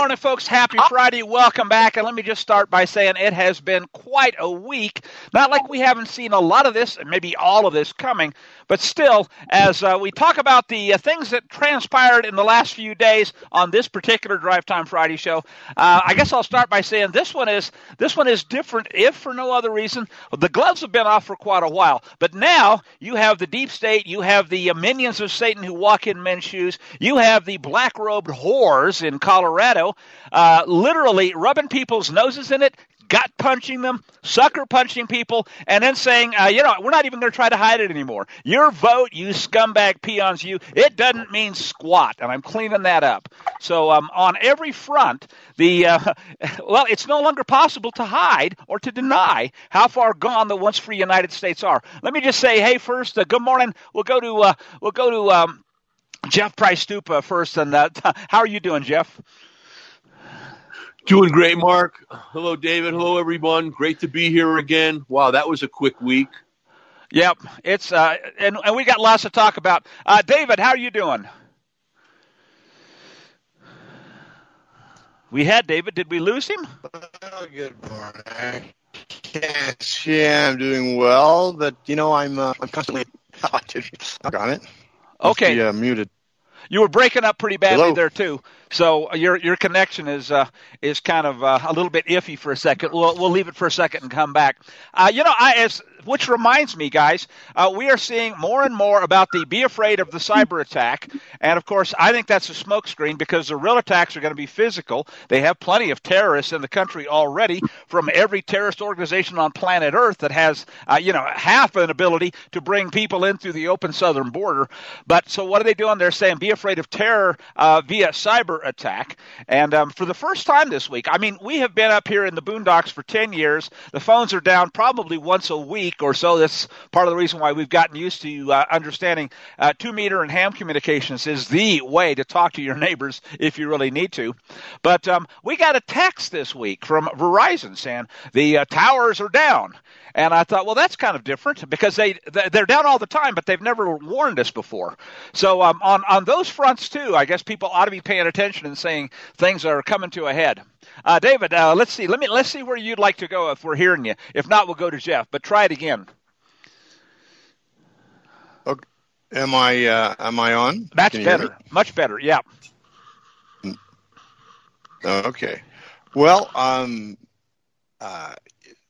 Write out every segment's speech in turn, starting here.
morning, folks. Happy Friday. Welcome back. And let me just start by saying it has been quite a week. Not like we haven't seen a lot of this, and maybe all of this coming, but still, as uh, we talk about the uh, things that transpired in the last few days on this particular Drive Time Friday show, uh, I guess I'll start by saying this one is this one is different, if for no other reason. The gloves have been off for quite a while, but now you have the deep state, you have the minions of Satan who walk in men's shoes, you have the black robed whores in Colorado, uh, literally rubbing people's noses in it, gut punching them, sucker punching people, and then saying, uh, you know, we're not even going to try to hide it anymore. Your vote, you scumbag peons, you, it doesn't mean squat, and I'm cleaning that up. So um, on every front, the uh, well, it's no longer possible to hide or to deny how far gone the once free United States are. Let me just say, hey, first, uh, good morning. We'll go to uh, we'll go to um, Jeff Price Stupa first, and uh, how are you doing, Jeff? Doing great, Mark. Hello, David. Hello, everyone. Great to be here again. Wow, that was a quick week. Yep, it's uh, and and we got lots to talk about. Uh, David, how are you doing? We had David. Did we lose him? Well, good morning. Yes, yeah, I'm doing well, but you know, I'm uh, I'm constantly. Oh, I got it. Okay. Be, uh, muted. You were breaking up pretty badly Hello? there too. So your your connection is uh, is kind of uh, a little bit iffy for a second. We'll we'll leave it for a second and come back. Uh, you know, I as which reminds me, guys, uh, we are seeing more and more about the be afraid of the cyber attack, and of course, I think that's a smokescreen because the real attacks are going to be physical. They have plenty of terrorists in the country already from every terrorist organization on planet Earth that has uh, you know half an ability to bring people in through the open southern border. But so what are they doing? They're saying be afraid of terror uh, via cyber attack. And um, for the first time this week, I mean, we have been up here in the boondocks for 10 years. The phones are down probably once a week or so. That's part of the reason why we've gotten used to uh, understanding uh, two meter and ham communications is the way to talk to your neighbors if you really need to. But um, we got a text this week from Verizon saying the uh, towers are down. And I thought, well, that's kind of different because they they're down all the time, but they've never warned us before. So um, on on those fronts too, I guess people ought to be paying attention and saying things are coming to a head. Uh, David, uh, let's see. Let me let's see where you'd like to go if we're hearing you. If not, we'll go to Jeff. But try it again. Okay. Am I uh, am I on? That's better. Much better. Yeah. Okay. Well, um, uh,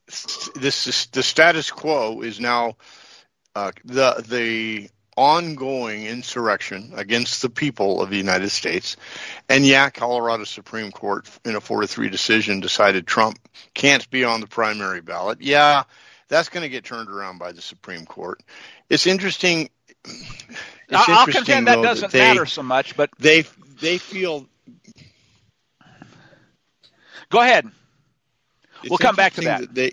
this is, the status quo is now uh, the the ongoing insurrection against the people of the United States. And yeah, Colorado Supreme Court in a four to three decision decided Trump can't be on the primary ballot. Yeah, that's going to get turned around by the Supreme Court. It's interesting. It's I'll interesting, contend that though, doesn't they, matter so much. But They they feel go ahead. We'll come back to that. they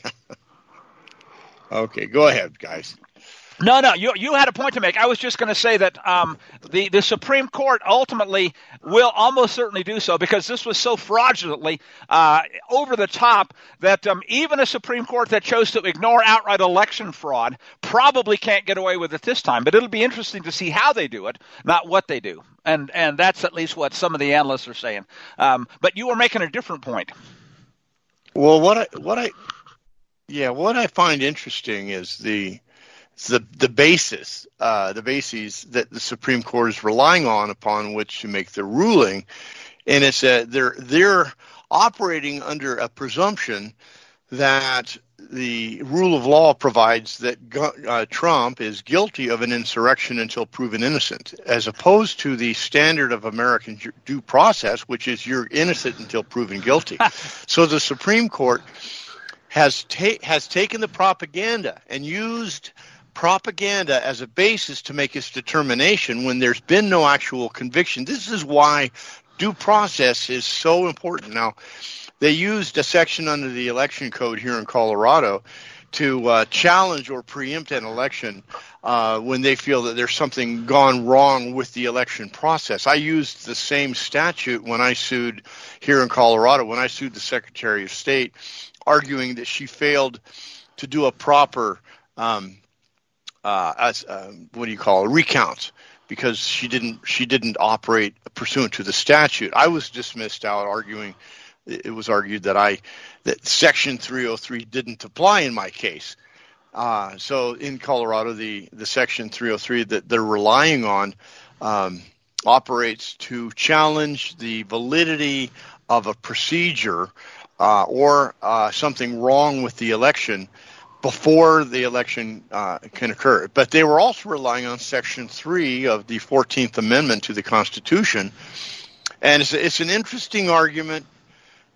okay, go ahead, guys. No, no, you you had a point to make. I was just going to say that um, the the Supreme Court ultimately will almost certainly do so because this was so fraudulently uh, over the top that um, even a Supreme Court that chose to ignore outright election fraud probably can't get away with it this time. But it'll be interesting to see how they do it, not what they do, and and that's at least what some of the analysts are saying. Um, but you were making a different point. Well, what I what I yeah, what I find interesting is the the the basis, uh, the bases that the Supreme Court is relying on upon which to make their ruling, and it's that they're they're operating under a presumption that the rule of law provides that uh, Trump is guilty of an insurrection until proven innocent, as opposed to the standard of American due process, which is you're innocent until proven guilty. so the Supreme Court has ta- has taken the propaganda and used propaganda as a basis to make its determination when there's been no actual conviction. This is why due process is so important. Now, they used a section under the election code here in Colorado to uh, challenge or preempt an election uh, when they feel that there's something gone wrong with the election process. I used the same statute when I sued here in Colorado, when I sued the Secretary of State, arguing that she failed to do a proper, um, uh, as, uh, what do you call it, recount because she didn't she didn't operate pursuant to the statute. I was dismissed out arguing it was argued that I that Section 303 didn't apply in my case. Uh, so in Colorado, the the Section 303 that they're relying on um, operates to challenge the validity of a procedure uh, or uh, something wrong with the election before the election uh, can occur. But they were also relying on Section 3 of the 14th Amendment to the Constitution. And it's, it's an interesting argument,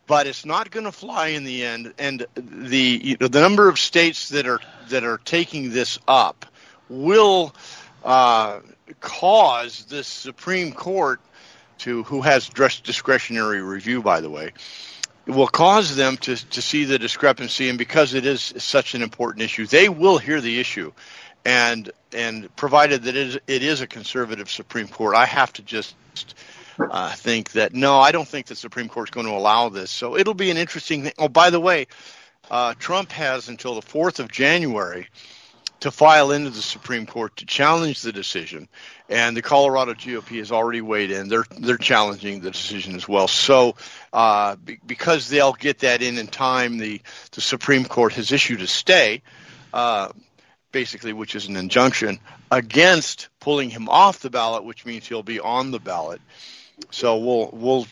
but it's not going to fly in the end. And the, you know, the number of states that are, that are taking this up will uh, cause this Supreme Court to, who has discretionary review, by the way, will cause them to, to see the discrepancy. And because it is such an important issue, they will hear the issue. And and provided that it is, it is a conservative Supreme Court, I have to just uh, think that no, I don't think the Supreme Court is going to allow this. So it'll be an interesting thing. Oh, by the way, uh, Trump has until the 4th of January to file into the Supreme Court to challenge the decision, and the Colorado GOP has already weighed in. They're they're challenging the decision as well. So, uh, be, because they'll get that in in time, the the Supreme Court has issued a stay, uh, basically, which is an injunction against pulling him off the ballot, which means he'll be on the ballot. So we'll we'll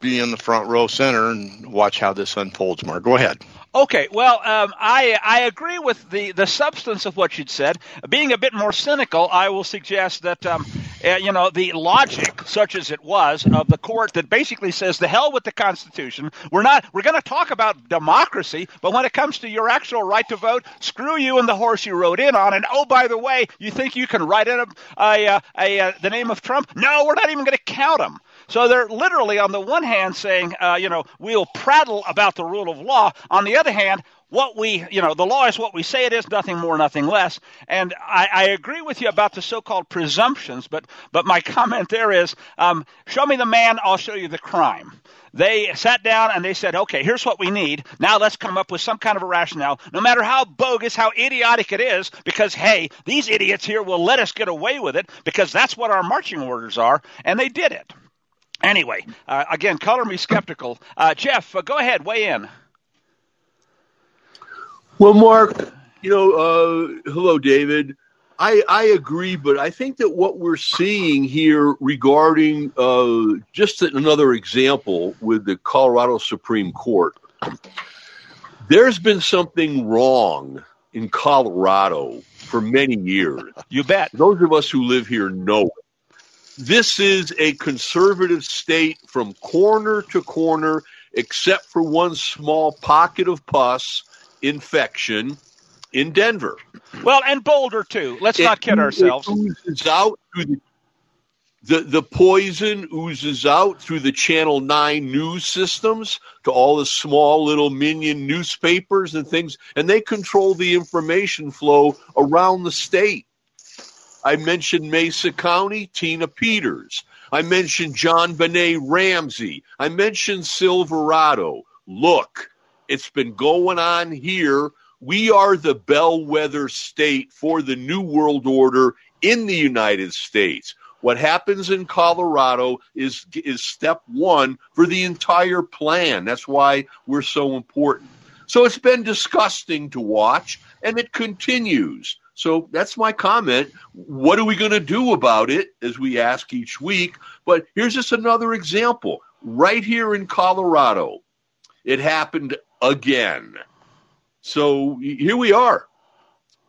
be in the front row center and watch how this unfolds. Mark, go ahead. Okay, well, um, I I agree with the, the substance of what you'd said. Being a bit more cynical, I will suggest that um, uh, you know the logic, such as it was, of the court that basically says the hell with the Constitution. We're not we're going to talk about democracy, but when it comes to your actual right to vote, screw you and the horse you rode in on. And oh, by the way, you think you can write in a, a, a, a, the name of Trump? No, we're not even going to count him. So they're literally, on the one hand, saying, uh, you know, we'll prattle about the rule of law. On the other hand, what we, you know, the law is what we say it is, nothing more, nothing less. And I, I agree with you about the so-called presumptions, but but my comment there is, um, show me the man, I'll show you the crime. They sat down and they said, okay, here's what we need. Now let's come up with some kind of a rationale, no matter how bogus, how idiotic it is, because hey, these idiots here will let us get away with it because that's what our marching orders are, and they did it. Anyway, uh, again, color me skeptical. Uh, Jeff, uh, go ahead, weigh in. Well, Mark, you know, uh, hello, David. I, I agree, but I think that what we're seeing here regarding uh, just another example with the Colorado Supreme Court, there's been something wrong in Colorado for many years. You bet. Those of us who live here know it this is a conservative state from corner to corner, except for one small pocket of pus infection in Denver. Well, and Boulder too. Let's it, not kid ourselves. oozes out through the, the the poison oozes out through the Channel Nine news systems to all the small little minion newspapers and things, and they control the information flow around the state. I mentioned Mesa County, Tina Peters. I mentioned JonBenét Ramsey. I mentioned Silverado. Look, it's been going on here. We are the bellwether state for the New World Order in the United States. What happens in Colorado is, is step one for the entire plan. That's why we're so important. So it's been disgusting to watch, and it continues. So that's my comment. What are we going to do about it as we ask each week? But here's just another example. Right here in Colorado, it happened again. So here we are.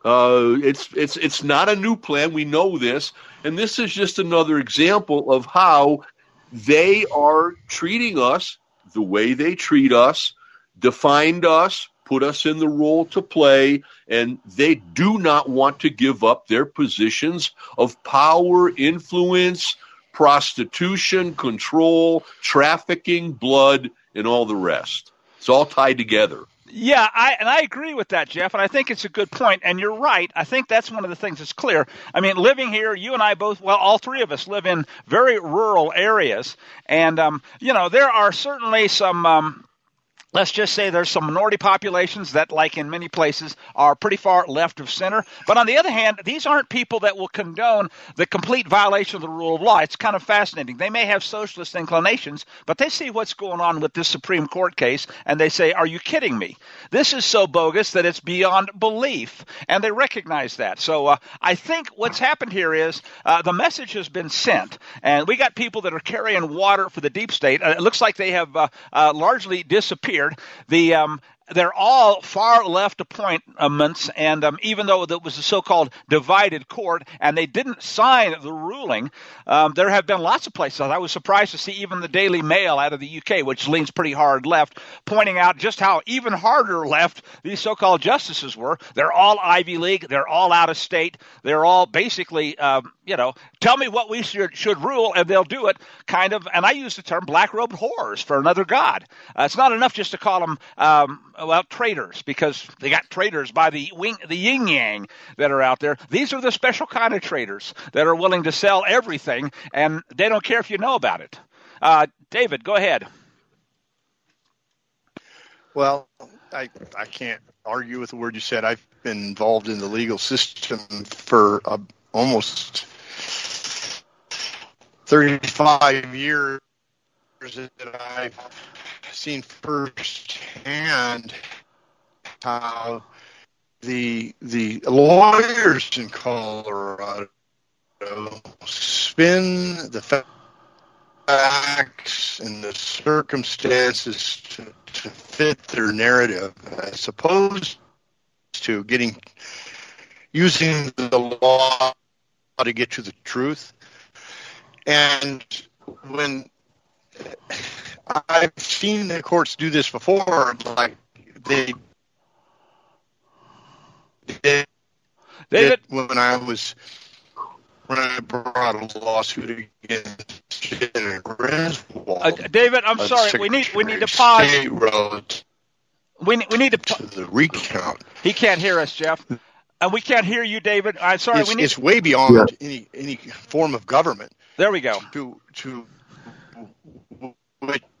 Uh, it's it's it's not a new plan. We know this, and this is just another example of how they are treating us the way they treat us, defined us, put us in the role to play, and they do not want to give up their positions of power, influence, prostitution, control, trafficking, blood, and all the rest. It's all tied together. Yeah, I, and I agree with that, Jeff, and I think it's a good point. And you're right. I think that's one of the things that's clear. I mean, living here, you and I both, well, all three of us live in very rural areas, and um, you know, there are certainly some um, let's just say there's some minority populations that, like in many places, are pretty far left of center. But on the other hand, these aren't people that will condone the complete violation of the rule of law. It's kind of fascinating. They may have socialist inclinations, but they see what's going on with this Supreme Court case and they say, Are you kidding me? This is so bogus that it's beyond belief. And they recognize that. So uh, I think what's happened here is uh, the message has been sent. And we got people that are carrying water for the deep state. Uh, it looks like they have uh, uh, largely disappeared. The um, they're all far left appointments, and um, even though it was a so-called divided court, and they didn't sign the ruling, um, there have been lots of places. I was surprised to see even the Daily Mail out of the UK, which leans pretty hard left, pointing out just how even harder left these so-called justices were. They're all Ivy League. They're all out of state. They're all basically, um, you know, tell me what we should, should rule, and they'll do it. Kind of, and I use the term black-robed whores for another god. Uh, it's not enough just to call them well traitors because they got traitors by the wing, the yin yang that are out there. These are the special kind of traitors that are willing to sell everything, and they don't care if you know about it. Uh, David, go ahead. Well, I I can't argue with the word you said. I've been involved in the legal system for uh, almost 35 years that I've seen firsthand how the the lawyers in Colorado spin the facts and the circumstances to, to fit their narrative, as opposed to getting using the law to get to the truth. And when I've seen the courts do this before, like they did David, when I was when I brought a lawsuit against Jena Griswold. uh, David, I'm of sorry. We need we need to pause. State road We need, we need to. to the recount. he can't hear us, Jeff, and we can't hear you, David. I'm sorry. It's, we need. it's way beyond any any form of government There we go. to to which I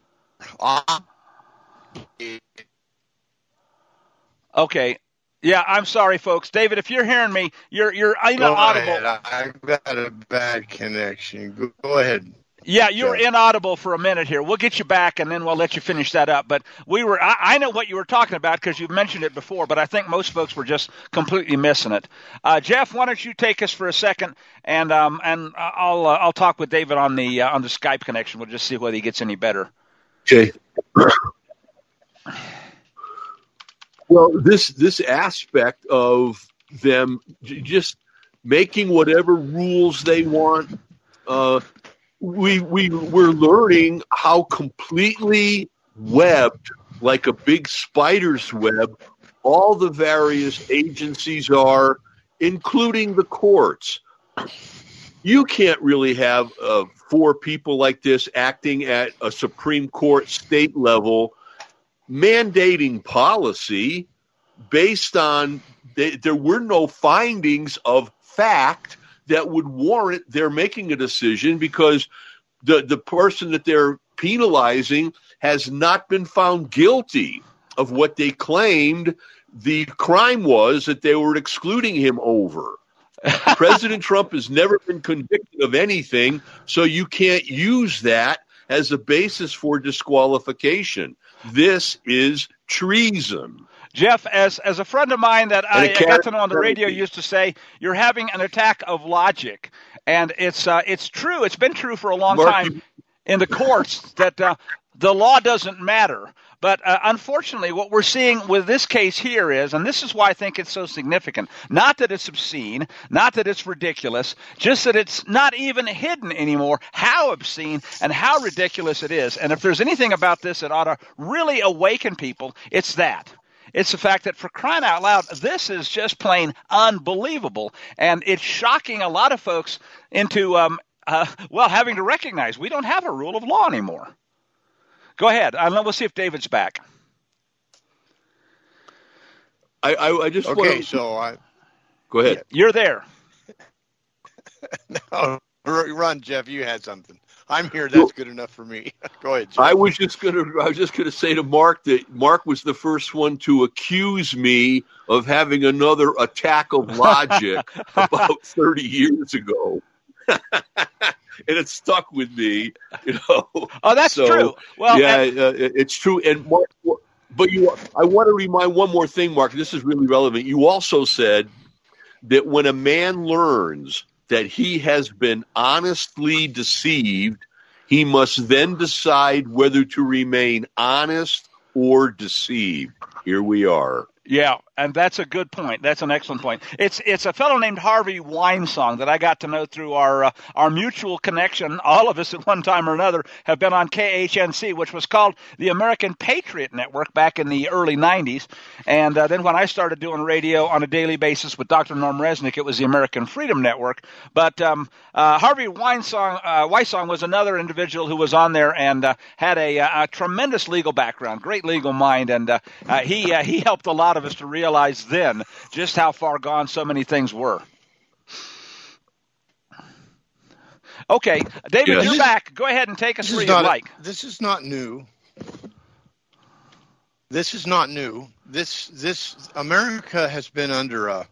Okay. Yeah, I'm sorry, folks. David, if you're hearing me, you're you're inaudible. ahead. I've got a bad connection. Go, ahead. Yeah, you're inaudible for a minute here. We'll get you back, and then we'll let you finish that up. But we were, I, I know what you were talking about because you've mentioned it before, but I think most folks were just completely missing it. Uh, Jeff, why don't you take us for a second, and um, and I'll uh, I'll talk with David on the uh, on the Skype connection. We'll just see whether he gets any better. Okay. Well, this this aspect of them just making whatever rules they want, uh, we we we're learning how completely webbed, like a big spider's web, all the various agencies are, including the courts. You can't really have uh, four people like this acting at a Supreme Court state level mandating policy based on there were no findings of fact that would warrant their making a decision because the the person that they're penalizing has not been found guilty of what they claimed the crime was that they were excluding him over. President Trump has never been convicted of anything, so you can't use that as a basis for disqualification. This is treason. Jeff, as as a friend of mine that I, I got to know on the radio used to say, you're having an attack of logic, and it's uh, it's true. It's been true for a long Mark, time in the courts that uh, the law doesn't matter. But uh, unfortunately, what we're seeing with this case here is, and this is why I think it's so significant, not that it's obscene, not that it's ridiculous, just that it's not even hidden anymore how obscene and how ridiculous it is. And if there's anything about this that ought to really awaken people, it's that. It's the fact that for crying out loud, this is just plain unbelievable. And it's shocking a lot of folks into, um, uh, well, having to recognize we don't have a rule of law anymore. Go ahead. And then we'll see if David's back. I, I, I just Okay, want to so I go ahead. You're there. no, run, Jeff. You had something. I'm here. That's good enough for me. Go ahead. Jeff. I was just gonna. I was just gonna say to Mark that Mark was the first one to accuse me of having another attack of logic about 30 years ago. and it stuck with me, you know. Oh, that's so, true. Well, yeah, and- uh, it's true. And Mark, but you, I want to remind one more thing, Mark. This is really relevant. You also said that when a man learns that he has been honestly deceived, he must then decide whether to remain honest or deceived. Here we are. Yeah, and that's a good point. That's an excellent point. It's it's a fellow named Harvey Weinsong that I got to know through our uh, our mutual connection. All of us at one time or another have been on KHNC, which was called the American Patriot Network back in the early '90s. And uh, then when I started doing radio on a daily basis with Dr. Norm Resnick, it was the American Freedom Network. But um, uh, Harvey Weinsong uh, was another individual who was on there and uh, had a, a, tremendous legal background, great legal mind, and uh, uh, he he helped a lot of us to realize then just how far gone so many things were. Okay, David, you're back. Go ahead and take us where you like. This is not new. This is not new. This this America has been under a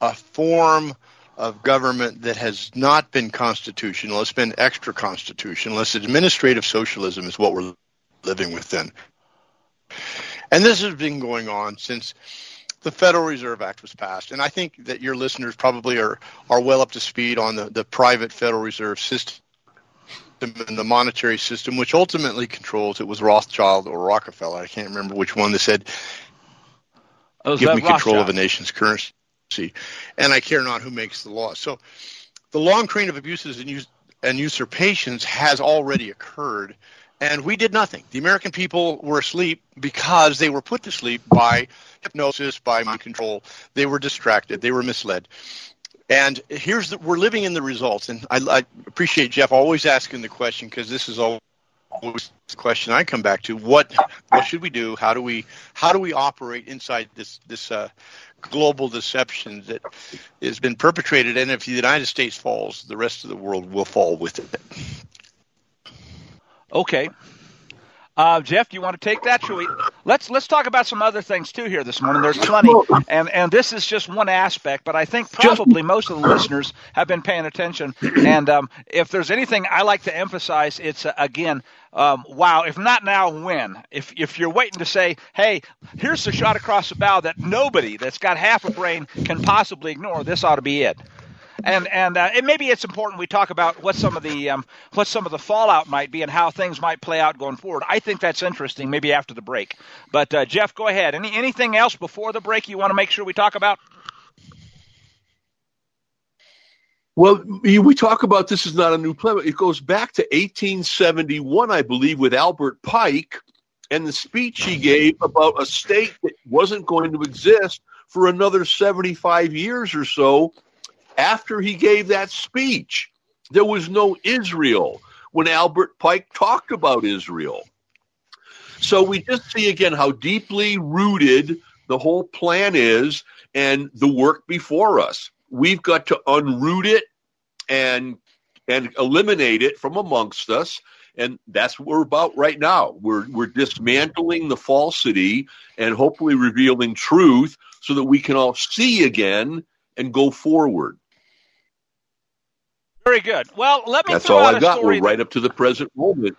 a form of government that has not been constitutional. It's been extra constitutional. It's administrative socialism is what we're living within. And this has been going on since the Federal Reserve Act was passed. And I think that your listeners probably are, are well up to speed on the, the private Federal Reserve system and the monetary system, which ultimately controls it was Rothschild or Rockefeller. I can't remember which one that said, oh, give me control of a nation's currency. And I care not who makes the law. So the long train of abuses and, us- and usurpations has already occurred and we did nothing. The American people were asleep because they were put to sleep by hypnosis, by mind control. They were distracted. They were misled. And here's the, we're living in the results. And I, I appreciate Jeff always asking the question because this is always the question I come back to. What what should we do? How do we how do we operate inside this this uh, global deception that has been perpetrated? And if the United States falls, the rest of the world will fall with it. Okay. Uh, Jeff, do you want to take that? Should we? Let's let's talk about some other things too here this morning. There's plenty, and and this is just one aspect, but I think probably most of the listeners have been paying attention. And um, if there's anything I like to emphasize, it's uh, again, um, wow. If not now, when? If if you're waiting to say, hey, here's the shot across the bow that nobody that's got half a brain can possibly ignore, this ought to be it and and uh, it, maybe it's important we talk about what some of the um, what some of the fallout might be and how things might play out going forward. I think that's interesting. Maybe after the break. But uh, Jeff, go ahead. Any anything else before the break you want to make sure we talk about? Well, we talk about this is not a new plan. It goes back to 1871, I believe, with Albert Pike and the speech he gave about a state that wasn't going to exist for another 75 years or so after he gave that speech. There was no Israel when Albert Pike talked about Israel. So we just see again how deeply rooted the whole plan is and the work before us. We've got to unroot it and and eliminate it from amongst us. And that's what we're about right now. We're we're dismantling the falsity and hopefully revealing truth so that we can all see again and go forward. Very good. Well, let me. That's all I got. We're right up to the present moment.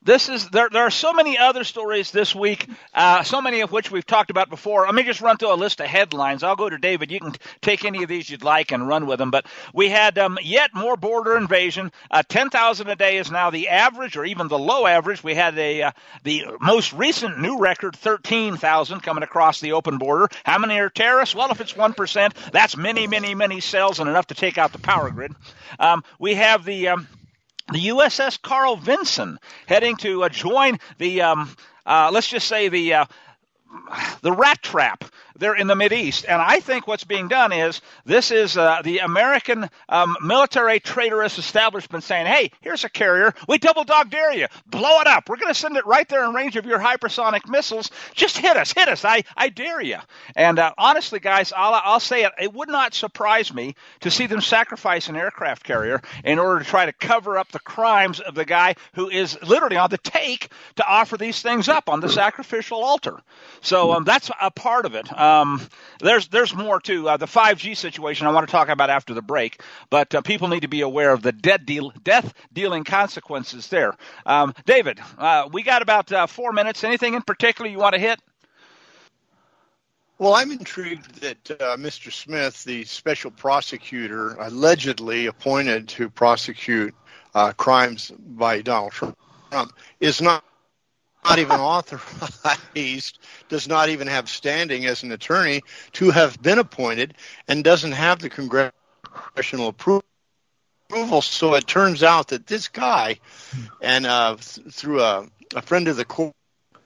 This is there. There are so many other stories this week, uh, so many of which we've talked about before. Let me just run through a list of headlines. I'll go to David. You can take any of these you'd like and run with them. But we had um, yet more border invasion. Uh, Ten thousand a day is now the average, or even the low average. We had a uh, the most recent new record, thirteen thousand coming across the open border. How many are terrorists? Well, if it's one percent, that's many, many, many cells and enough to take out the power grid. Um, we have the um, the USS Carl Vinson heading to uh, join the, um, uh, let's just say the uh, the rat trap they're in the Mid East. And I think what's being done is this is uh, the American um, military traitorous establishment saying, hey, here's a carrier. We double dog dare you. Blow it up. We're going to send it right there in range of your hypersonic missiles. Just hit us. Hit us. I, I dare you. And uh, honestly, guys, I'll, I'll say it. It would not surprise me to see them sacrifice an aircraft carrier in order to try to cover up the crimes of the guy who is literally on the take to offer these things up on the sacrificial altar. So um, that's a part of it. Um, there's there's more too. Uh, the 5G situation I want to talk about after the break, but uh, people need to be aware of the dead deal, death dealing consequences there. Um, David, uh, we got about uh, four minutes. Anything in particular you want to hit? Well, I'm intrigued that uh, Mr. Smith, the special prosecutor allegedly appointed to prosecute uh, crimes by Donald Trump, is not not even authorized, does not even have standing as an attorney to have been appointed, and doesn't have the congressional approval. So it turns out that this guy, and uh, th- through a, a friend of the court,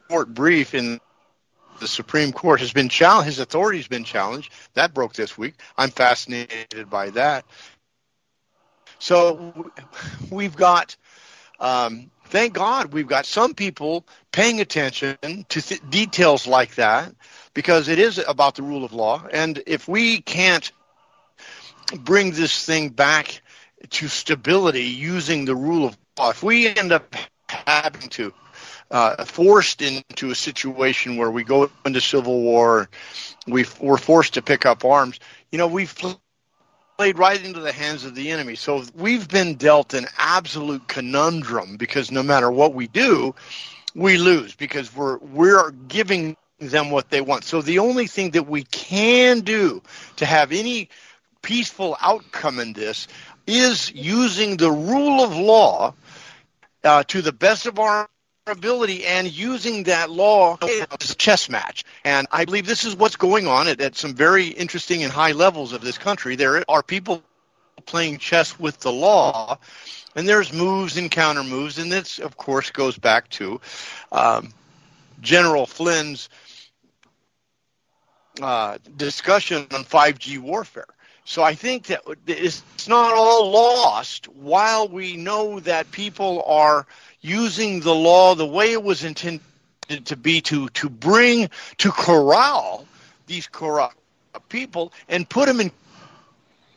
court brief in the Supreme Court has been challenged. His authority has been challenged. That broke this week. I'm fascinated by that. So we've got, um, thank God, we've got some people paying attention to th- details like that because it is about the rule of law. And if we can't bring this thing back to stability using the rule of law, if we end up having to uh, forced into a situation where we go into civil war, we we're forced to pick up arms. You know, we've played right into the hands of the enemy. So we've been dealt an absolute conundrum because no matter what we do, we lose because we're we're giving them what they want. So the only thing that we can do to have any peaceful outcome in this is using the rule of law uh, to the best of our ability and using that law as a chess match. And I believe this is what's going on at, at some very interesting and high levels of this country. There are people playing chess with the law, and there's moves and counter moves, and this, of course, goes back to um, General Flynn's uh, discussion on 5G warfare. So I think that it's not all lost while we know that people are using the law the way it was intended to be to to bring to corral these corrupt people and put them in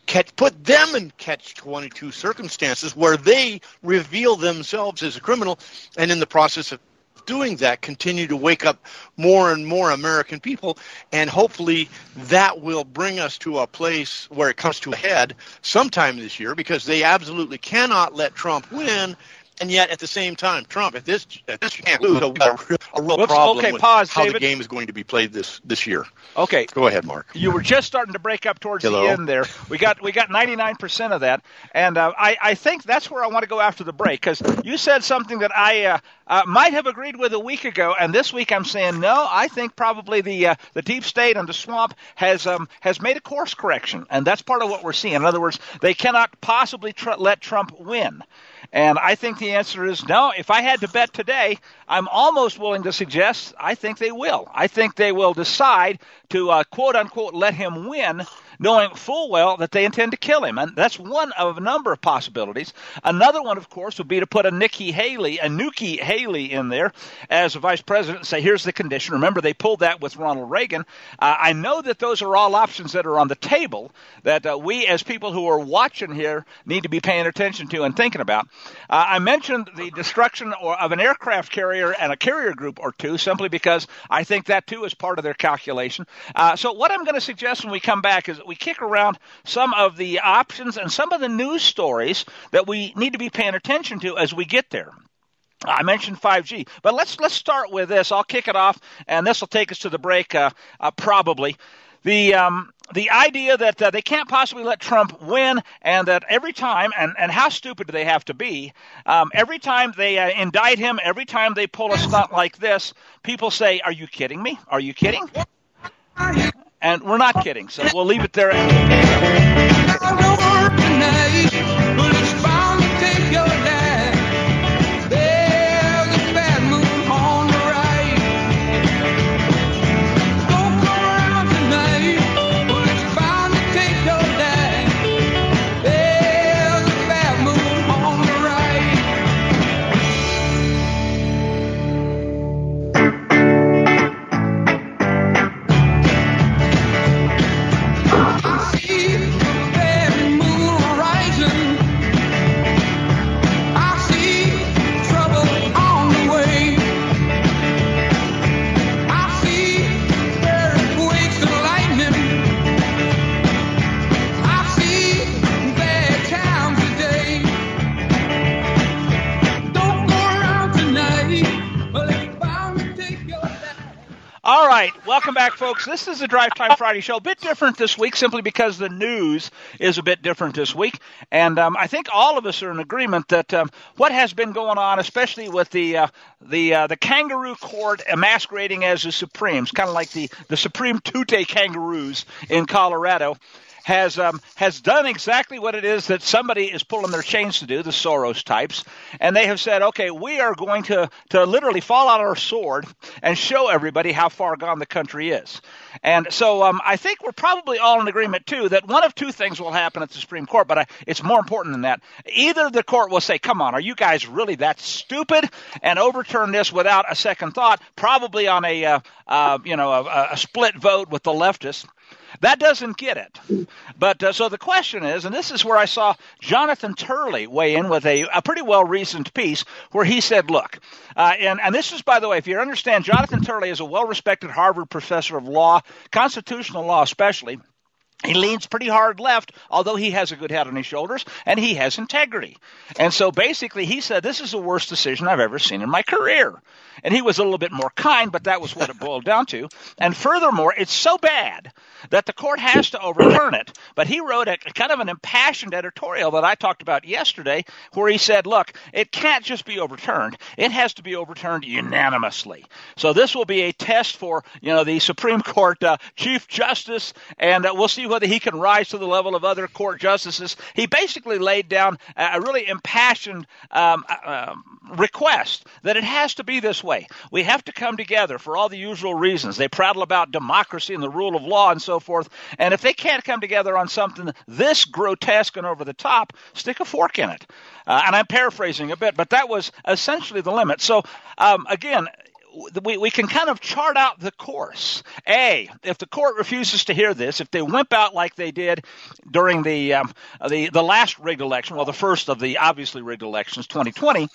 catch put them in catch 22 circumstances where they reveal themselves as a criminal and in the process of doing that continue to wake up more and more American people and hopefully that will bring us to a place where it comes to a head sometime this year because they absolutely cannot let Trump win and yet, at the same time, Trump, if this, if this can't lose, a real, a real Whoops, problem okay, with pause, how David. the game is going to be played this this year. Okay, go ahead, Mark. You were just starting to break up towards Hello? the end there. We got we got 99% of that, and uh, I I think that's where I want to go after the break because you said something that I uh, uh, might have agreed with a week ago, and this week I'm saying no. I think probably the uh, the deep state and the swamp has um has made a course correction, and that's part of what we're seeing. In other words, they cannot possibly tr- let Trump win. And I think the answer is no. If I had to bet today, I'm almost willing to suggest I think they will. I think they will decide to uh, quote unquote let him win knowing full well that they intend to kill him. And that's one of a number of possibilities. Another one, of course, would be to put a Nikki Haley, a Nuki Haley in there as a vice president and say, here's the condition. Remember, they pulled that with Ronald Reagan. Uh, I know that those are all options that are on the table that uh, we, as people who are watching here, need to be paying attention to and thinking about. Uh, I mentioned the destruction or, of an aircraft carrier and a carrier group or two simply because I think that too is part of their calculation. Uh, so, what I'm going to suggest when we come back is we kick around some of the options and some of the news stories that we need to be paying attention to as we get there. I mentioned 5G, but let's let's start with this. I'll kick it off, and this will take us to the break, uh, uh, probably. The um, the idea that uh, they can't possibly let Trump win, and that every time, and, and how stupid do they have to be? Um, every time they uh, indict him, every time they pull a stunt like this, people say, "Are you kidding me? Are you kidding?" And we're not kidding, so we'll leave it there. Folks. This is the Drive Time Friday show. A bit different this week, simply because the news is a bit different this week, and um, I think all of us are in agreement that um, what has been going on, especially with the uh, the uh, the kangaroo court masquerading as the Supremes, kind of like the the Supreme Tute kangaroos in Colorado has um, has done exactly what it is that somebody is pulling their chains to do, the Soros types, and they have said, okay, we are going to to literally fall out our sword and show everybody how far gone the country is. And so um, I think we're probably all in agreement too that one of two things will happen at the Supreme Court, but I, it's more important than that. Either the court will say, "Come on, are you guys really that stupid?" and overturn this without a second thought, probably on a uh, uh, you know a, a split vote with the leftists that doesn't get it. But uh, so the question is, and this is where I saw Jonathan Turley weigh in with a, a pretty well reasoned piece where he said, look, uh, and, and this is, by the way, if you understand, Jonathan Turley is a well respected Harvard professor of law, constitutional law especially. He leans pretty hard left, although he has a good head on his shoulders and he has integrity. And so basically, he said, This is the worst decision I've ever seen in my career. And he was a little bit more kind, but that was what it boiled down to. And furthermore, it's so bad that the court has to overturn it. But he wrote a kind of an impassioned editorial that I talked about yesterday, where he said, look, it can't just be overturned. It has to be overturned unanimously. So this will be a test for, you know, the Supreme Court uh, Chief Justice, and uh, we'll see whether he can rise to the level of other court justices. He basically laid down a really impassioned um, uh, um, request that it has to be this way. We have to come together for all the usual reasons. They prattle about democracy and the rule of law and so forth. And if they can't come together on something this grotesque and over the top, stick a fork in it. Uh, and I'm paraphrasing a bit, but that was essentially the limit. So, um, again, we, we can kind of chart out the course. A, if the court refuses to hear this, if they wimp out like they did during the um, the the last rigged election, well, the first of the obviously rigged elections, 2020,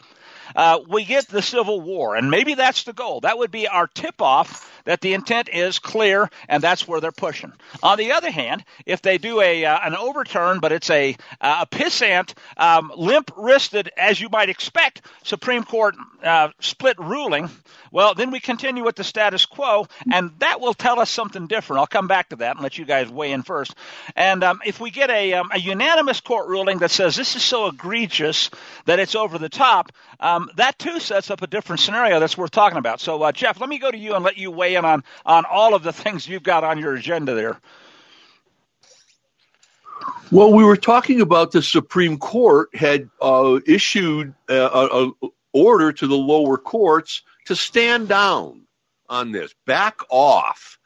uh, we get the Civil War. And maybe that's the goal. That would be our tip off that the intent is clear and that's where they're pushing. On the other hand, if they do a uh, an overturn, but it's a, a pissant, um, limp wristed, as you might expect, Supreme Court uh, split ruling, well, then we continue with the status quo, and that will tell us something different. I'll come back to that and let you guys weigh in first. And um, if we get a, um, a unanimous court ruling that says this is so egregious that it's over the top, um, that too sets up a different scenario that's worth talking about. So, uh, Jeff, let me go to you and let you weigh in on on all of the things you've got on your agenda there. Well, we were talking about the Supreme Court had uh, issued a, order to the lower courts to stand down on this, back off.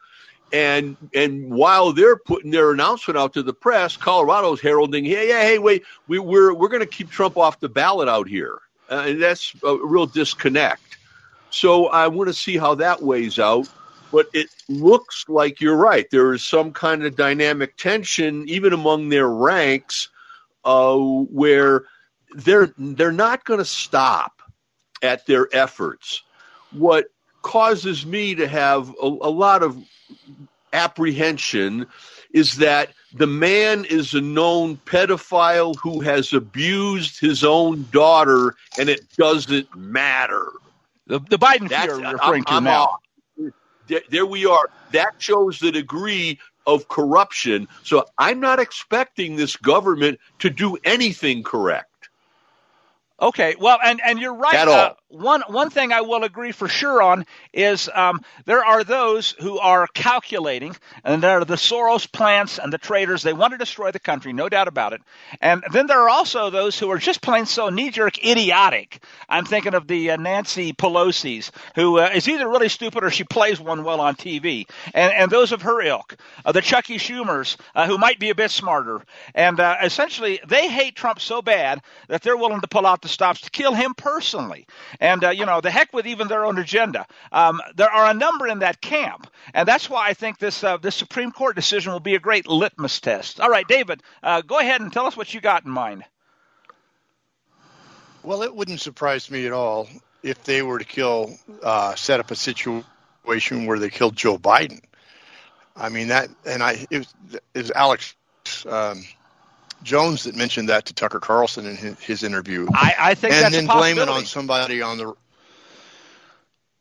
And and while they're putting their announcement out to the press, Colorado's heralding, hey, hey, hey, wait, we, we're we're going to keep Trump off the ballot out here, uh, and that's a real disconnect. So I want to see how that weighs out. But it looks like you're right. There is some kind of dynamic tension, even among their ranks, uh, where they're they're not going to stop at their efforts what causes me to have a, a lot of apprehension is that the man is a known pedophile who has abused his own daughter, and it doesn't matter. The, the Biden That's, you're referring I'm, to I'm now. There, there we are. That shows the degree of corruption. So I'm not expecting this government to do anything correct. Okay, well, and and you're right. At all. Uh, one one thing I will agree for sure on is um, there are those who are calculating, and there are the Soros plants and the traders. They want to destroy the country, no doubt about it. And then there are also those who are just plain so knee jerk idiotic. I'm thinking of the uh, Nancy Pelosi's, who uh, is either really stupid or she plays one well on TV, and and those of her ilk, uh, the Chucky Schumers, uh, who might be a bit smarter, and uh, essentially they hate Trump so bad that they're willing to pull out the stops to kill him personally. And, uh, you know, the heck with even their own agenda. Um, there are a number in that camp. And that's why I think this, uh, this Supreme Court decision will be a great litmus test. All right, David, uh, go ahead and tell us what you got in mind. Well, it wouldn't surprise me at all if they were to kill, uh, set up a situation where they killed Joe Biden. I mean that, and I it was, it was Alex um, Jones that mentioned that to Tucker Carlson in his, his interview. I, I think and then blame it on somebody on the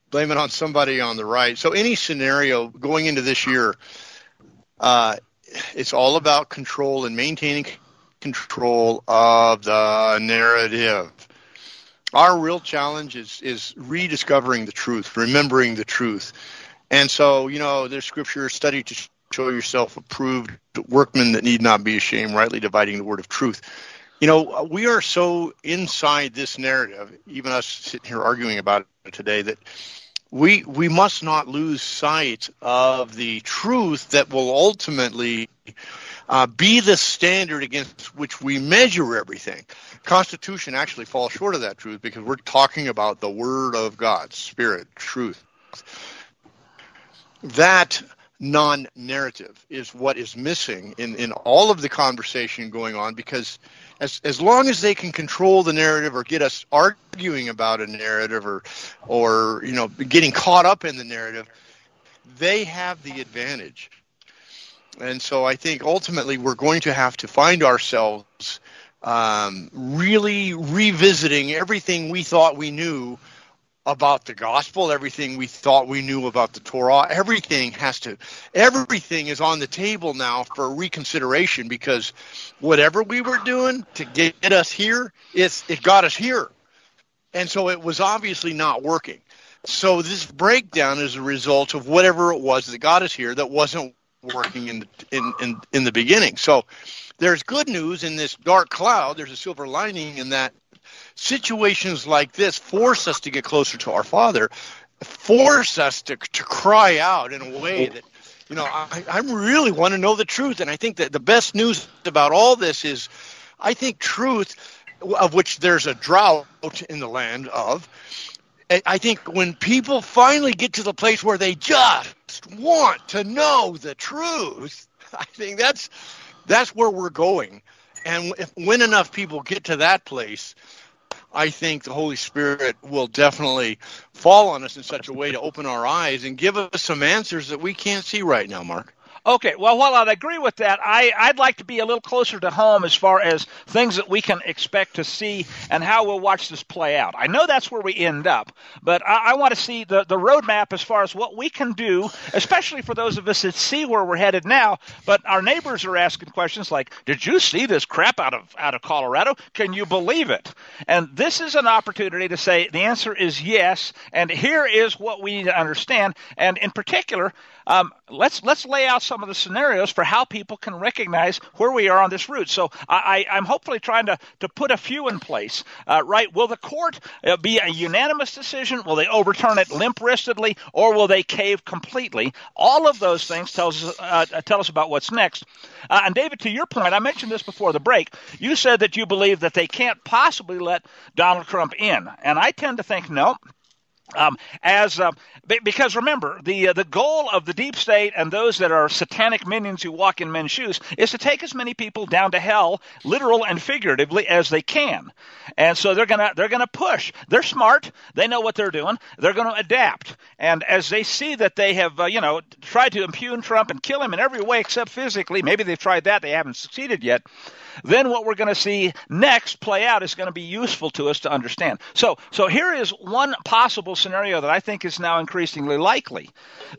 blame it on somebody on the right. So any scenario going into this year, uh, it's all about control and maintaining control of the narrative. Our real challenge is is rediscovering the truth, remembering the truth. And so, you know, there's scripture study to show yourself approved workmen that need not be ashamed, rightly dividing the word of truth. You know, we are so inside this narrative, even us sitting here arguing about it today, that we we must not lose sight of the truth that will ultimately uh, be the standard against which we measure everything. Constitution actually falls short of that truth because we're talking about the Word of God, Spirit, truth. That non-narrative is what is missing in, in all of the conversation going on because as as long as they can control the narrative or get us arguing about a narrative or or you know getting caught up in the narrative they have the advantage. And so I think ultimately we're going to have to find ourselves um, really revisiting everything we thought we knew about the gospel, everything we thought we knew about the Torah, everything has to, everything is on the table now for reconsideration because whatever we were doing to get us here, it's, it got us here. And so it was obviously not working. So this breakdown is a result of whatever it was that got us here that wasn't working in the, in, in, in the beginning. So there's good news in this dark cloud. There's a silver lining in that situations like this force us to get closer to our Father, force us to, to cry out in a way oh. that, you know, I, I really want to know the truth. And I think that the best news about all this is I think truth, of which there's a drought in the land of, I think when people finally get to the place where they just want to know the truth, I think that's that's where we're going. And if, when enough people get to that place, I think the Holy Spirit will definitely fall on us in such a way to open our eyes and give us some answers that we can't see right now, Mark. Okay, well, while I'd agree with that, I, I'd like to be a little closer to home as far as things that we can expect to see and how we'll watch this play out. I know that's where we end up, but I, I want to see the, the roadmap as far as what we can do, especially for those of us that see where we're headed now. But our neighbors are asking questions like, "Did you see this crap out of out of Colorado? Can you believe it?" And this is an opportunity to say the answer is yes, and here is what we need to understand. And in particular, um, let's let's lay out some of the scenarios for how people can recognize where we are on this route. So I, am hopefully trying to, to put a few in place. Uh, right? Will the court uh, be a unanimous decision? Will they overturn it limp-wristedly, or will they cave completely? All of those things tells us, uh, tell us about what's next. Uh, and David, to your point, I mentioned this before the break. You said that you believe that they can't possibly let Donald Trump in, and I tend to think no. Um, as uh, because remember the uh, the goal of the deep state and those that are satanic minions who walk in men's shoes is to take as many people down to hell, literal and figuratively, as they can. And so they're gonna they're gonna push. They're smart. They know what they're doing. They're to adapt. And as they see that they have uh, you know tried to impugn Trump and kill him in every way except physically, maybe they've tried that. They haven't succeeded yet then what we're going to see next play out is going to be useful to us to understand. So, so here is one possible scenario that I think is now increasingly likely.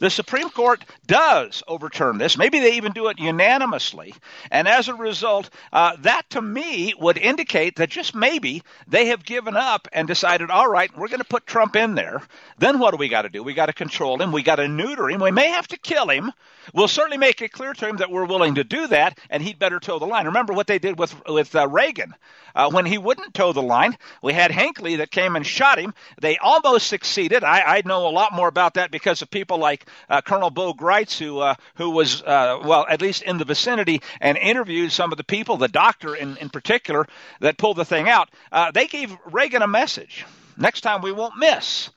The Supreme Court does overturn this. Maybe they even do it unanimously. And as a result, uh, that to me would indicate that just maybe they have given up and decided, all right, we're going to put Trump in there. Then what do we got to do? We got to control him. We got to neuter him. We may have to kill him. We'll certainly make it clear to him that we're willing to do that, and he'd better toe the line. Remember what they did with with uh, Reagan uh, when he wouldn't toe the line. We had Hinckley that came and shot him. They almost succeeded. I, I know a lot more about that because of people like uh, Colonel Bo Gritz, who uh, who was uh, well at least in the vicinity and interviewed some of the people, the doctor in in particular that pulled the thing out. Uh, they gave Reagan a message. Next time we won't miss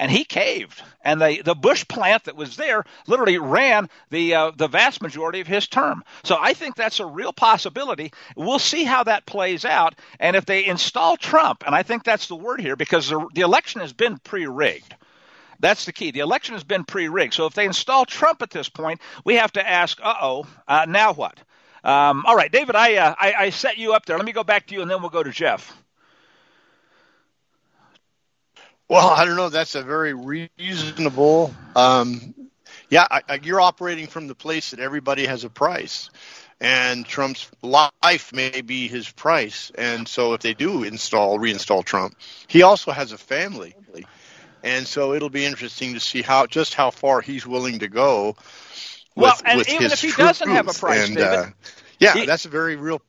and he caved. And the, the Bush plant that was there literally ran the uh, the vast majority of his term. So I think that's a real possibility. We'll see how that plays out. And if they install Trump, and I think that's the word here, because the, the election has been pre-rigged. That's the key. The election has been pre-rigged. So if they install Trump at this point, we have to ask, uh-oh, uh, now what? Um, all right, David, I, uh, I I set you up there. Let me go back to you, and then we'll go to Jeff. Well, I don't know. That's a very reasonable. Um, yeah, I, I, you're operating from the place that everybody has a price, and Trump's life may be his price. And so, if they do install, reinstall Trump, he also has a family, and so it'll be interesting to see how just how far he's willing to go. Well, and with even if he doesn't have a price, and, uh, yeah, he, that's a very real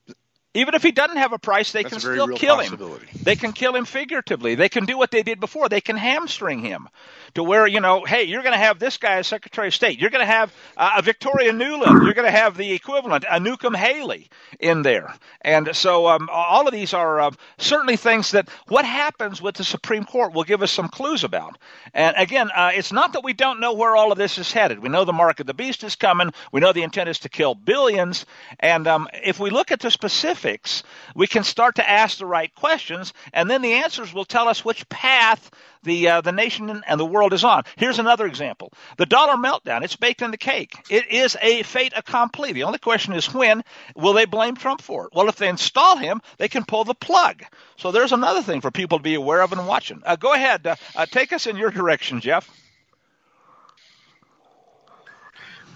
even if he doesn't have a price, they That's can still kill him. They can kill him figuratively. They can do what they did before. They can hamstring him to where, you know, hey, you're going to have this guy as Secretary of State. You're going to have uh, a Victoria Nuland. You're going to have the equivalent, a Newcomb Haley in there. And so um, all of these are uh, certainly things that what happens with the Supreme Court will give us some clues about. And again, uh, it's not that we don't know where all of this is headed. We know the mark of the beast is coming. We know the intent is to kill billions. And um, if we look at the specifics, specifics, we can start to ask the right questions, and then the answers will tell us which path the uh, the nation and the world is on. Here's another example: the dollar meltdown. It's baked in the cake. It is a fait accompli. The only question is when will they blame Trump for it? Well, if they install him, they can pull the plug. So there's another thing for people to be aware of and watching. Uh, go ahead, uh, uh take us in your direction, Jeff.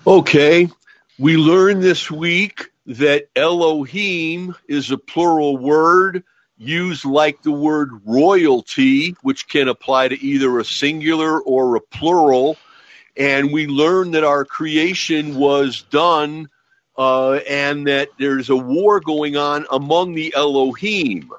Okay, we learned this week that Elohim is a plural word used like the word royalty, which can apply to either a singular or a plural. And we learn that our creation was done uh, and that there's a war going on among the Elohim.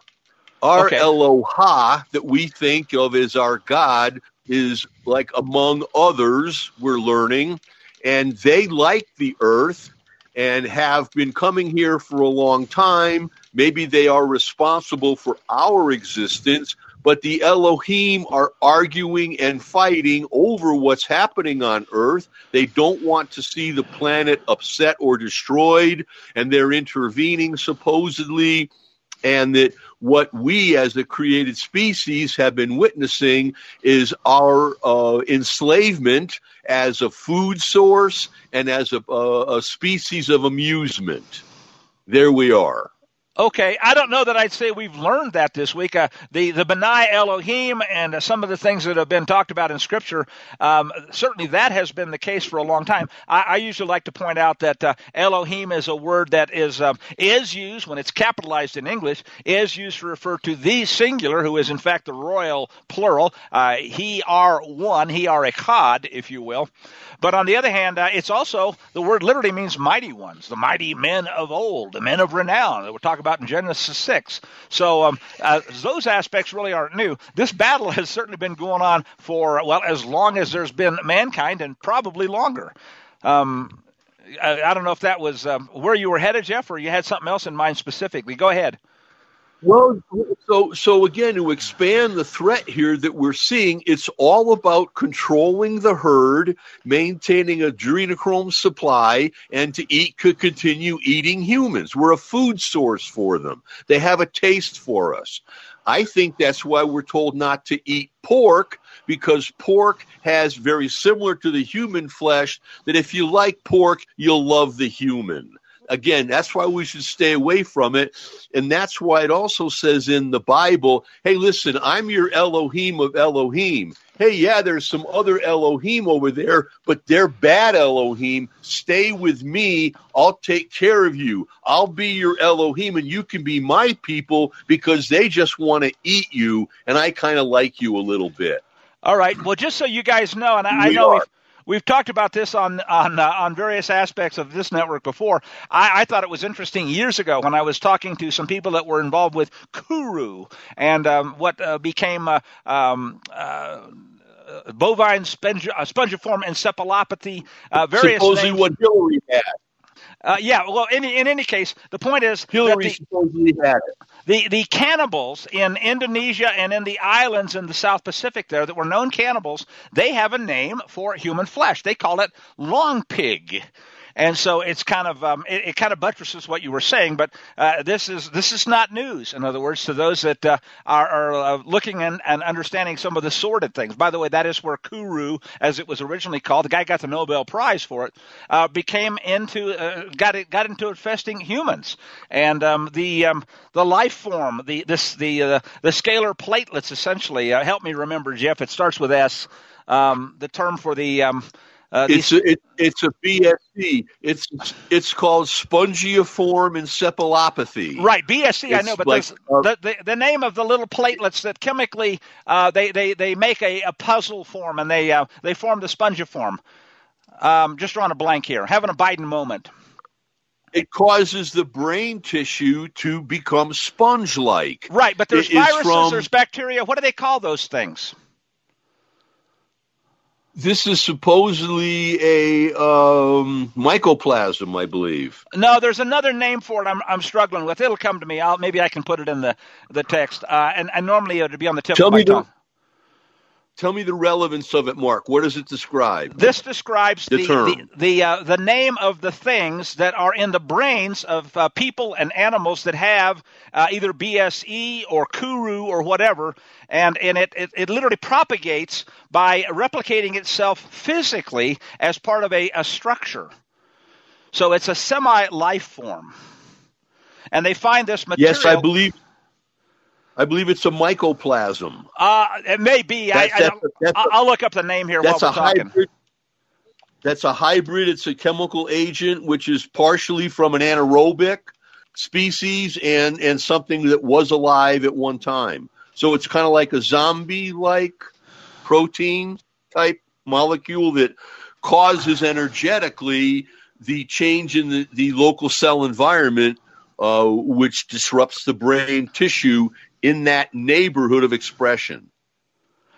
Our okay. Eloah, that we think of as our God, is like among others, we're learning, and they like the earth and have been coming here for a long time. Maybe they are responsible for our existence, but the Elohim are arguing and fighting over what's happening on Earth. They don't want to see the planet upset or destroyed, and they're intervening supposedly. And that what we as a created species have been witnessing is our uh, enslavement as a food source and as a, a species of amusement. There we are. Okay, I don't know that I'd say we've learned that this week. Uh, the the Benai Elohim and uh, some of the things that have been talked about in Scripture, um, certainly that has been the case for a long time. I, I usually like to point out that uh, Elohim is a word that is um, is used when it's capitalized in English, is used to refer to the singular, who is in fact the royal plural. Uh, he are one, he are a echad, if you will. But on the other hand, uh, it's also the word literally means mighty ones, the mighty men of old, the men of renown that we're talking about in Genesis 6. So um, uh, those aspects really aren't new. This battle has certainly been going on for, well, as long as there's been mankind and probably longer. Um, I, I, don't know if that was um, where you were headed, Jeff, or you had something else in mind specifically. Go ahead. Well, so so again, to expand the threat here that we're seeing, it's all about controlling the herd, maintaining adrenochrome supply, and to eat could continue eating humans. We're a food source for them. They have a taste for us. I think that's why we're told not to eat pork because pork has very similar to the human flesh that if you like pork, you'll love the human. Again, that's why we should stay away from it. And that's why it also says in the Bible, hey, listen, I'm your Elohim of Elohim. Hey, yeah, there's some other Elohim over there, but they're bad Elohim. Stay with me. I'll take care of you. I'll be your Elohim, and you can be my people because they just want to eat you, and I kind of like you a little bit. All right. Well, just so you guys know, and I, I know We've talked about this on on uh, on various aspects of this network before. I, I, thought it was interesting years ago when I was talking to some people that were involved with Kuru and um, what uh, became uh, um, uh, bovine sponge, uh, spongiform encephalopathy. Uh, various supposedly names. what Hillary had. Uh, yeah, well, in, in any case, the point is Hillary supposedly had it. The the cannibals in Indonesia and in the islands in the South Pacific there that were known cannibals, they have a name for human flesh. They call it long pig. And so it's kind of um, it, it, kind of buttresses what you were saying. But uh, this is this is not news. In other words, to those that uh, are, are uh, looking and, and understanding some of the sordid things. By the way, that is where Kuru, as it was originally called, the guy got the Nobel Prize for it, uh, became into uh, got it got into infesting humans and um, the um, the life form, the this the uh, the scalar platelets essentially. help me remember, Jeff. It starts with S. Um, the term for the um, uh, it's a, it, it's a BSE. It's it's called spongiform encephalopathy. Right, BSE. It's I know, but like, uh, the, the the name of the little platelets that chemically uh, they, they they make a, a puzzle form and they uh, they form the spongiform. Um, just drawing a blank here, having a Biden moment. It causes the brain tissue to become sponge-like. Right, but there's it viruses, from, there's bacteria. What do they call those things? This is supposedly a um, mycoplasm, I believe. No, there's another name for it. I'm I'm struggling with. It'll come to me. I'll maybe I can put it in the the text. Uh, and and normally it would be on the tip Tell of my tongue. Tell me the relevance of it, Mark. What does it describe? This describes the the the, the, uh, the, name of the things that are in the brains of uh, people and animals that have uh, either BSE or Kuru or whatever, and and it, it, it literally propagates by replicating itself physically as part of a, a structure. So it's a semi life form, and they find this material. Yes, I believe I believe it's a mycoplasm. Uh, it may be. That's, I, I, will look up the name here that's while we're talking. Hybrid, that's a hybrid. It's a chemical agent which is partially from an anaerobic species and and something that was alive at one time. So it's kind of like a zombie-like protein type molecule that causes energetically the change in the, the local cell environment, uh, which disrupts the brain tissue in that neighborhood of expression.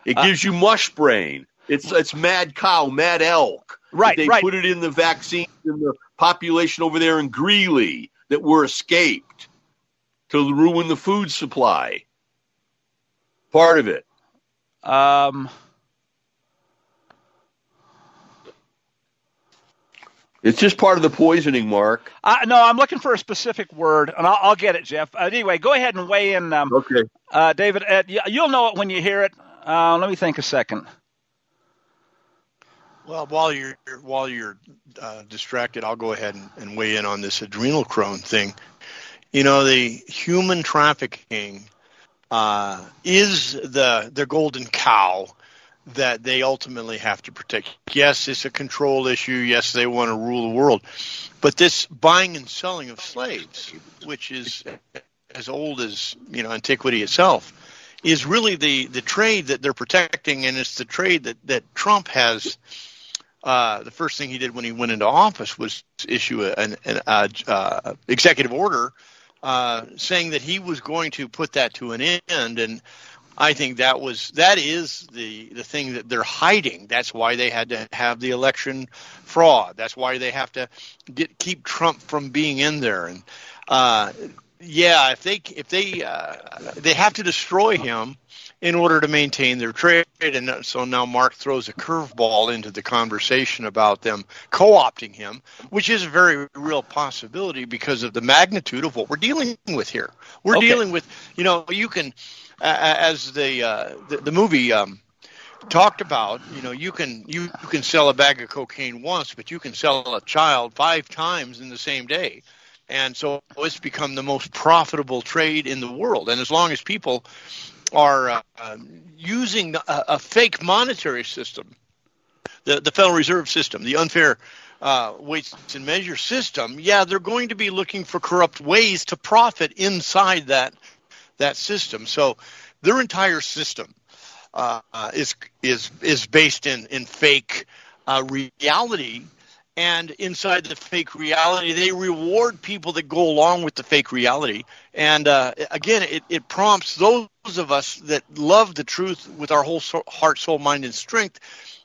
It uh, gives you mush brain. It's it's mad cow, mad elk. Right, they right. put it in the vaccine in the population over there in Greeley that were escaped to ruin the food supply. Part of it. Um It's just part of the poisoning, Mark. Uh, no, I'm looking for a specific word, and I'll, I'll get it, Jeff. Uh, anyway, go ahead and weigh in. Um, okay. Uh, David, uh, you'll know it when you hear it. Uh, let me think a second. Well, while you're while you're uh, distracted, I'll go ahead and, and, weigh in on this adrenochrome thing. You know, the human trafficking is the the golden cow that they ultimately have to protect. Yes, it's a control issue. Yes, they want to rule the world. But this buying and selling of slaves, which is as old as, you know, antiquity itself, is really the, the trade that they're protecting, and it's the trade that, that Trump has. Uh, the first thing he did when he went into office was issue an, an uh, uh, executive order uh, saying that he was going to put that to an end. And I think that was that is the the thing that they're hiding. That's why they had to have the election fraud. That's why they have to get keep Trump from being in there. And uh, yeah, if they if they uh, they have to destroy him in order to maintain their trade. And so now Mark throws a curveball into the conversation about them co-opting him, which is a very real possibility because of the magnitude of what we're dealing with here. We're okay. dealing with, you know, you can as the uh, the, the, movie um, talked about, you know, you can you, you can sell a bag of cocaine once, but you can sell a child five times in the same day. And so it's become the most profitable trade in the world. And as long as people are uh, um, using a, a, fake monetary system, the, the Federal Reserve System, the unfair uh, weights and measure system, yeah, they're going to be looking for corrupt ways to profit inside that that system. So their entire system uh, is is is based in in fake uh, reality, and inside the fake reality, they reward people that go along with the fake reality. And uh, again, it, it prompts those of us that love the truth with our whole soul, heart, soul, mind, and strength.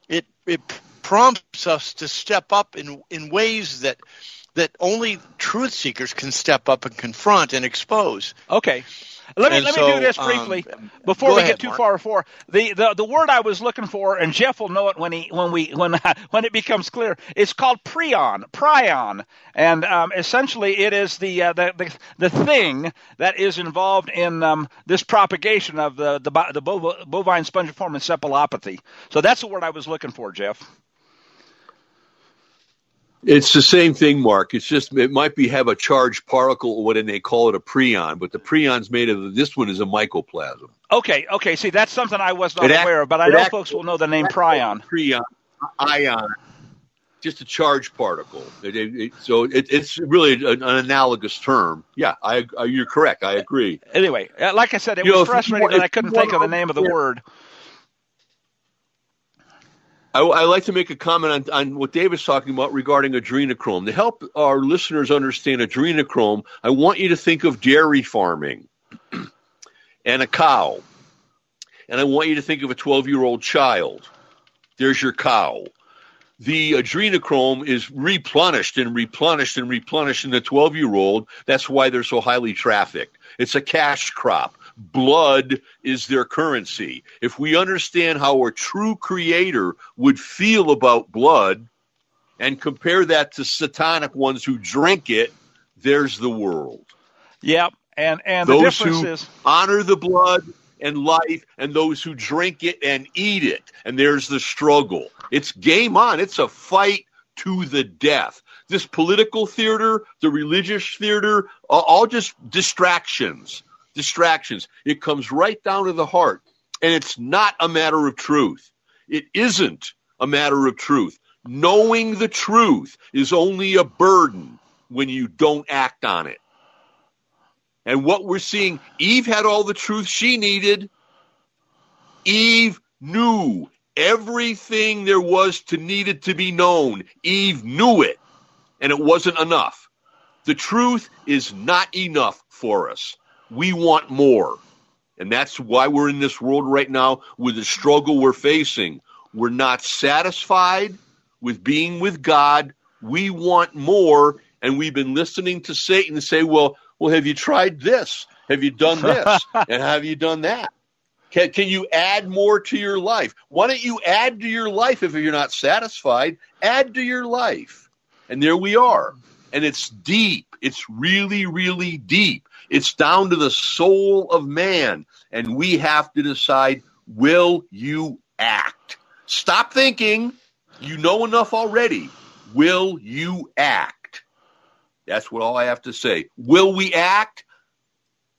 It it prompts us to step up in in ways that that only truth seekers can step up and confront and expose. Okay. Let me and let so, me do this briefly um, before we ahead, get too Mark. far. For the, the the word I was looking for, and Jeff will know it when he when we when when it becomes clear. It's called prion, prion, and um, essentially it is the, uh, the, the the thing that is involved in um, this propagation of the the, the bovine spongiform encephalopathy. So that's the word I was looking for, Jeff. It's the same thing, Mark. It's just it might be have a charged particle, or what and they call it a prion, but the prion's made of this one is a mycoplasm. Okay, okay. See, that's something I was not it aware of, but I know act, folks will know the name prion. Prion, ion, just a charged particle. It, it, so it's really an, an, analogous term. Yeah, I, you're correct. I agree. Anyway, uh, like I said, it you was know, frustrating that I couldn't think of the name of the word. I, I like to make a comment on, on what David's talking about regarding adrenochrome. To help our listeners understand adrenochrome, I want you to think of dairy farming and a cow. And I want you to think of a 12 year old child. There's your cow. The adrenochrome is replenished and replenished and replenished in the 12 year old. That's why they're so highly trafficked. It's a cash crop blood is their currency. If we understand how a true creator would feel about blood and compare that to satanic ones who drink it, there's the world. Yep. And and those the difference who is honor the blood and life and those who drink it and eat it. And there's the struggle. It's game on. It's a fight to the death. This political theater, the religious theater, all just distractions distractions. It comes right down to the heart. And it's not a matter of truth. It isn't a matter of truth. Knowing the truth is only a burden when you don't act on it. And what we're seeing, Eve had all the truth she needed. Eve knew everything there was to needed to be known. Eve knew it, and it wasn't enough. The truth is not enough for us. We want more. And that's why we're in this world right now with the struggle we're facing. We're not satisfied with being with God. We want more. And we've been listening to Satan say, well, well, have you tried this? Have you done this? and have you done that? Can, can you add more to your life? Why don't you add to your life if you're not satisfied? Add to your life. And there we are. And it's deep. It's really, really deep. It's down to the soul of man. And we have to decide will you act? Stop thinking. You know enough already. Will you act? That's what all I have to say. Will we act?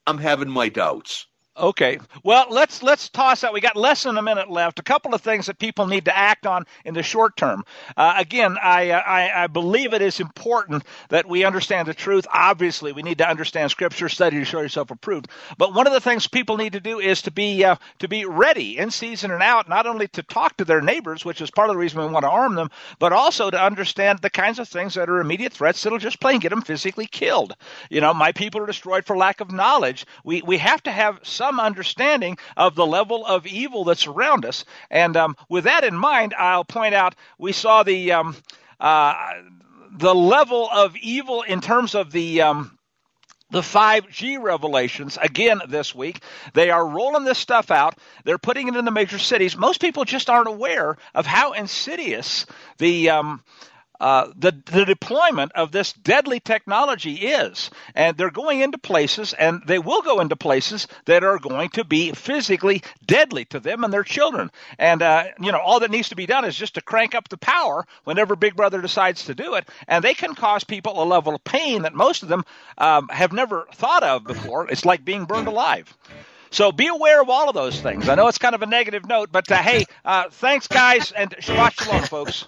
I'm having my doubts. Okay. Well, let's let's toss that. We got less than a minute left. A couple of things that people need to act on in the short term. Uh, again, I, uh, I, I believe it is important that we understand the truth. Obviously, we need to understand Scripture, study to show yourself approved. But one of the things people need to do is to be uh, to be ready in season and out, not only to talk to their neighbors, which is part of the reason we want to arm them, but also to understand the kinds of things that are immediate threats that'll just plain get them physically killed. You know, my people are destroyed for lack of knowledge. We we have to have some some understanding of the level of evil that's around us. And um, with that in mind, I'll point out we saw the um, uh, the level of evil in terms of the um, the 5G revelations again this week. They are rolling this stuff out. They're putting it in the major cities. Most people just aren't aware of how insidious the um, uh, the, the deployment of this deadly technology is. And they're going into places, and they will go into places that are going to be physically deadly to them and their children. And, uh, you know, all that needs to be done is just to crank up the power whenever Big Brother decides to do it. And they can cause people a level of pain that most of them um, have never thought of before. It's like being burned alive. So be aware of all of those things. I know it's kind of a negative note, but uh, hey, uh, thanks, guys, and Shabbat Shalom, folks.